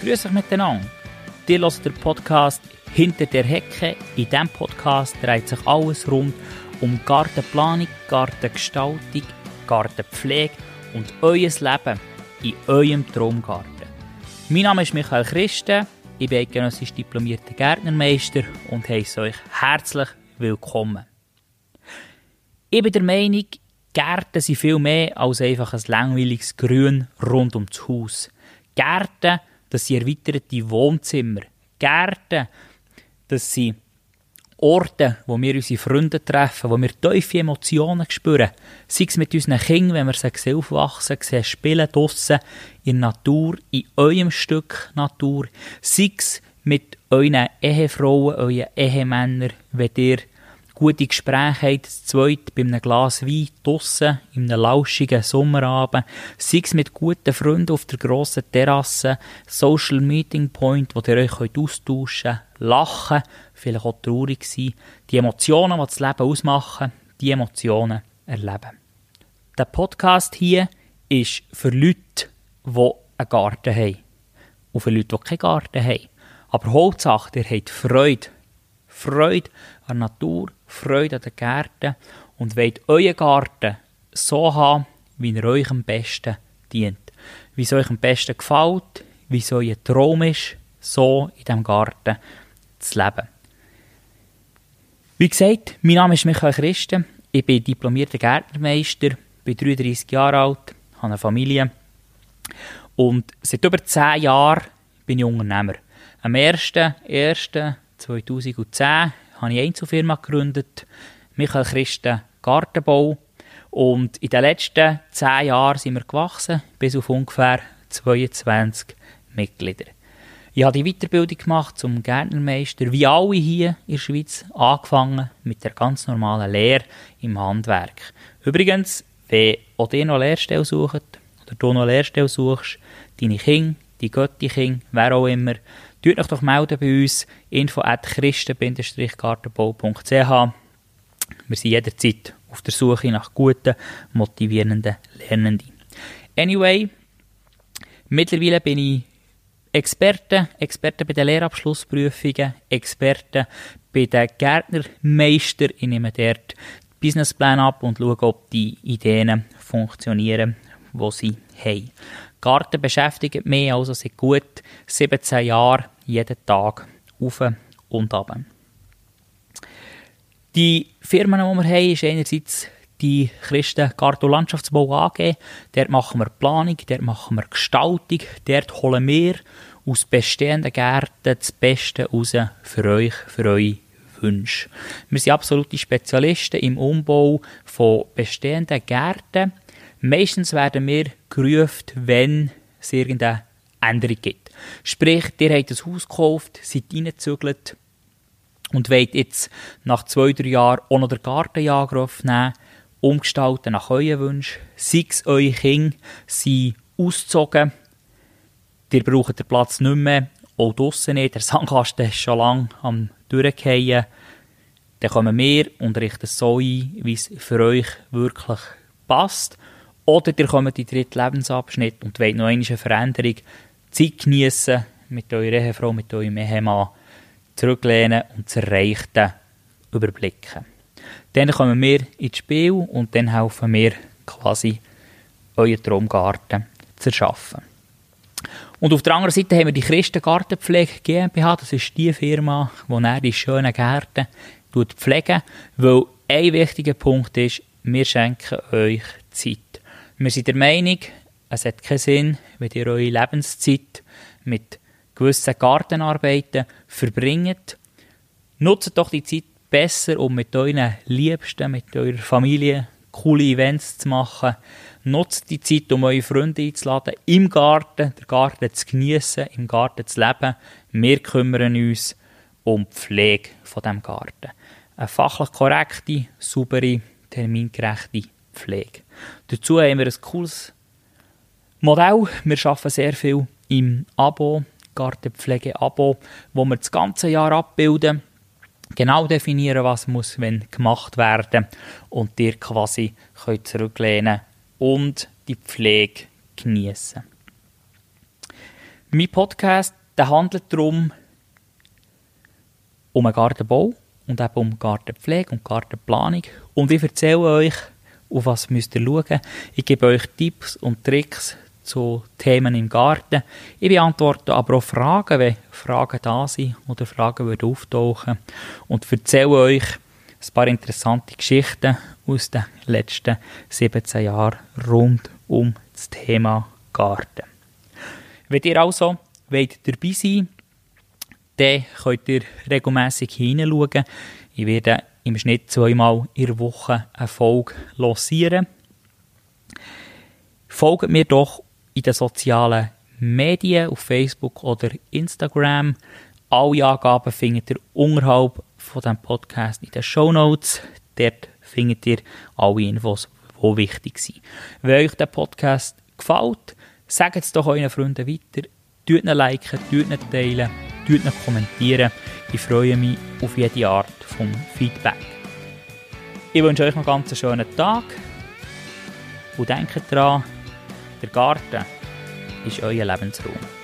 Grüß euch miteinander. Ihr hört den Podcast Hinter der Hecke. In diesem Podcast dreht sich alles rund um Gartenplanung, Gartengestaltung, Gartenpflege und euer Leben in eurem Traumgarten. Mein Name ist Michael Christen, ich bin genossisch diplomierter Gärtnermeister und heiße euch herzlich willkommen. Ich bin der Meinung, Gärten sind viel mehr als einfach ein langweiliges Grün rund ums Haus. Gärten, das sind erweiterte Wohnzimmer. Gärten, das sind Orte, wo wir unsere Freunde treffen, wo wir tiefe Emotionen spüren. Sei es mit unseren Kindern, wenn wir sie aufwachsen, sehen, spielen draussen in Natur, in eurem Stück Natur. Sei es mit euren Ehefrauen, euren Ehemännern, wenn ihr gute Gespräche habt, zu zweit bei einem Glas Wein draussen, in einem lauschigen Sommerabend, sei es mit guten Freunden auf der grossen Terrasse, Social Meeting Point, wo ihr euch austauschen könnt, lachen, vielleicht auch traurig sein, die Emotionen, die das Leben ausmachen, die Emotionen erleben. Der Podcast hier ist für Leute, die einen Garten haben. Und für Leute, die keinen Garten haben. Aber Hauptsache, ihr habt Freude. Freude an der Natur, Freude an den Gärten und wollt euren Garten so haben, wie er euch am besten dient. Wie es euch am besten gefällt, wie es euer Traum ist, so in diesem Garten zu leben. Wie gesagt, mein Name ist Michael Christen. Ich bin diplomierter Gärtnermeister, bin 33 Jahre alt, habe eine Familie und seit über 10 Jahren bin ich Unternehmer. Am 1.1.2010 habe ich eine Einzelfirma gegründet, Michael Christen Gartenbau. Und in den letzten zehn Jahren sind wir gewachsen, bis auf ungefähr 22 Mitglieder. Ich habe die Weiterbildung gemacht zum Gärtnermeister, wie alle hier in der Schweiz, angefangen mit der ganz normalen Lehre im Handwerk. Übrigens, wenn auch ihr noch Lehrstelle sucht, oder du noch Lehrstelle suchst, deine Kinder, die Götti-Kinder, wer auch immer, Tut euch doch melden bei uns, info at christen-gartenbau.ch. Wir sind jederzeit auf der Suche nach guten, motivierenden Lernenden. Anyway, mittlerweile bin ich Experte, Experte bei den Lehrabschlussprüfungen, Experte bei den Gärtnermeister. Ich nehme dort Businessplan ab und schaue, ob die Ideen funktionieren, die sie haben. Garten beschäftigt mich also seit gut 17 Jahren jeden Tag auf und ab. Die Firmen, die wir haben, ist einerseits die Christen Garten- und Landschaftsbau AG. Dort machen wir Planung, dort machen wir Gestaltung, dort holen wir aus bestehenden Gärten das Beste raus für euch, für eure Wünsche. Wir sind absolute Spezialisten im Umbau von bestehenden Gärten Meistens werden wir gerufen, wenn es irgendeine Änderung gibt. Sprich, ihr habt ein Haus gekauft, seid reingezügelt und wollt jetzt nach zwei, drei Jahren auch noch den Gartenjager aufnehmen, umgestalten nach euren Wünschen. Sei es eure Kinder sind ausgezogen, ihr braucht den Platz nicht mehr, auch draussen nicht, der Sandkasten ist schon lange am Durchgehen. Dann kommen wir und richten es so ein, wie es für euch wirklich passt. Oder ihr kommt in den dritten Lebensabschnitt und wollt noch eine Veränderung, Zeit geniessen mit eurer Ehefrau, mit eurem Ehemann, zurücklehnen und das Erreichte überblicken. Dann kommen wir ins Spiel und dann helfen wir quasi, euren Traumgarten zu erschaffen. Und auf der anderen Seite haben wir die Christengartenpflege GmbH. Das ist die Firma, die die schönen Gärten pflegen, weil ein wichtiger Punkt ist, wir schenken euch Zeit. Wir sind der Meinung, es hat keinen Sinn, wenn ihr eure Lebenszeit mit gewissen Gartenarbeiten verbringt. Nutzt doch die Zeit besser, um mit euren Liebsten, mit eurer Familie coole Events zu machen. Nutzt die Zeit, um eure Freunde einzuladen, im Garten, den Garten zu genießen, im Garten zu leben. Wir kümmern uns um die Pflege von dem Garten. Eine fachlich korrekte, saubere, termingerechte Pflege. Dazu haben wir ein cooles Modell. Wir arbeiten sehr viel im Abo, Gartenpflege-Abo, wo wir das ganze Jahr abbilden, genau definieren, was muss wenn gemacht werden und dir quasi könnt zurücklehnen und die Pflege genießen. Mein Podcast der handelt darum, um einen Gartenbau und eben um Gartenpflege und Gartenplanung. Und ich erzähle euch, auf was müsst ihr schauen. Ich gebe euch Tipps und Tricks zu Themen im Garten. Ich beantworte aber auch Fragen, wenn Fragen da sind oder Fragen auftauchen und erzähle euch ein paar interessante Geschichten aus den letzten 17 Jahren rund um das Thema Garten. Wenn ihr also wollt dabei sein dann könnt ihr regelmässig hineinschauen. Ich werde im Schnitt zweimal in der Woche eine Folge lancieren. Folgt mir doch in den sozialen Medien, auf Facebook oder Instagram. Alle Angaben findet ihr unterhalb von diesem Podcast in den Show Notes. Dort findet ihr alle Infos, die wichtig sind. Wenn euch der Podcast gefällt, sagt es doch euren Freunden weiter. Tut ihn liken, tut ihn teilen, tut ihn kommentieren. Ich freue mich auf jede Art von Feedback. Ich wünsche euch noch einen ganz schönen Tag und denkt daran, der Garten ist euer Lebensraum.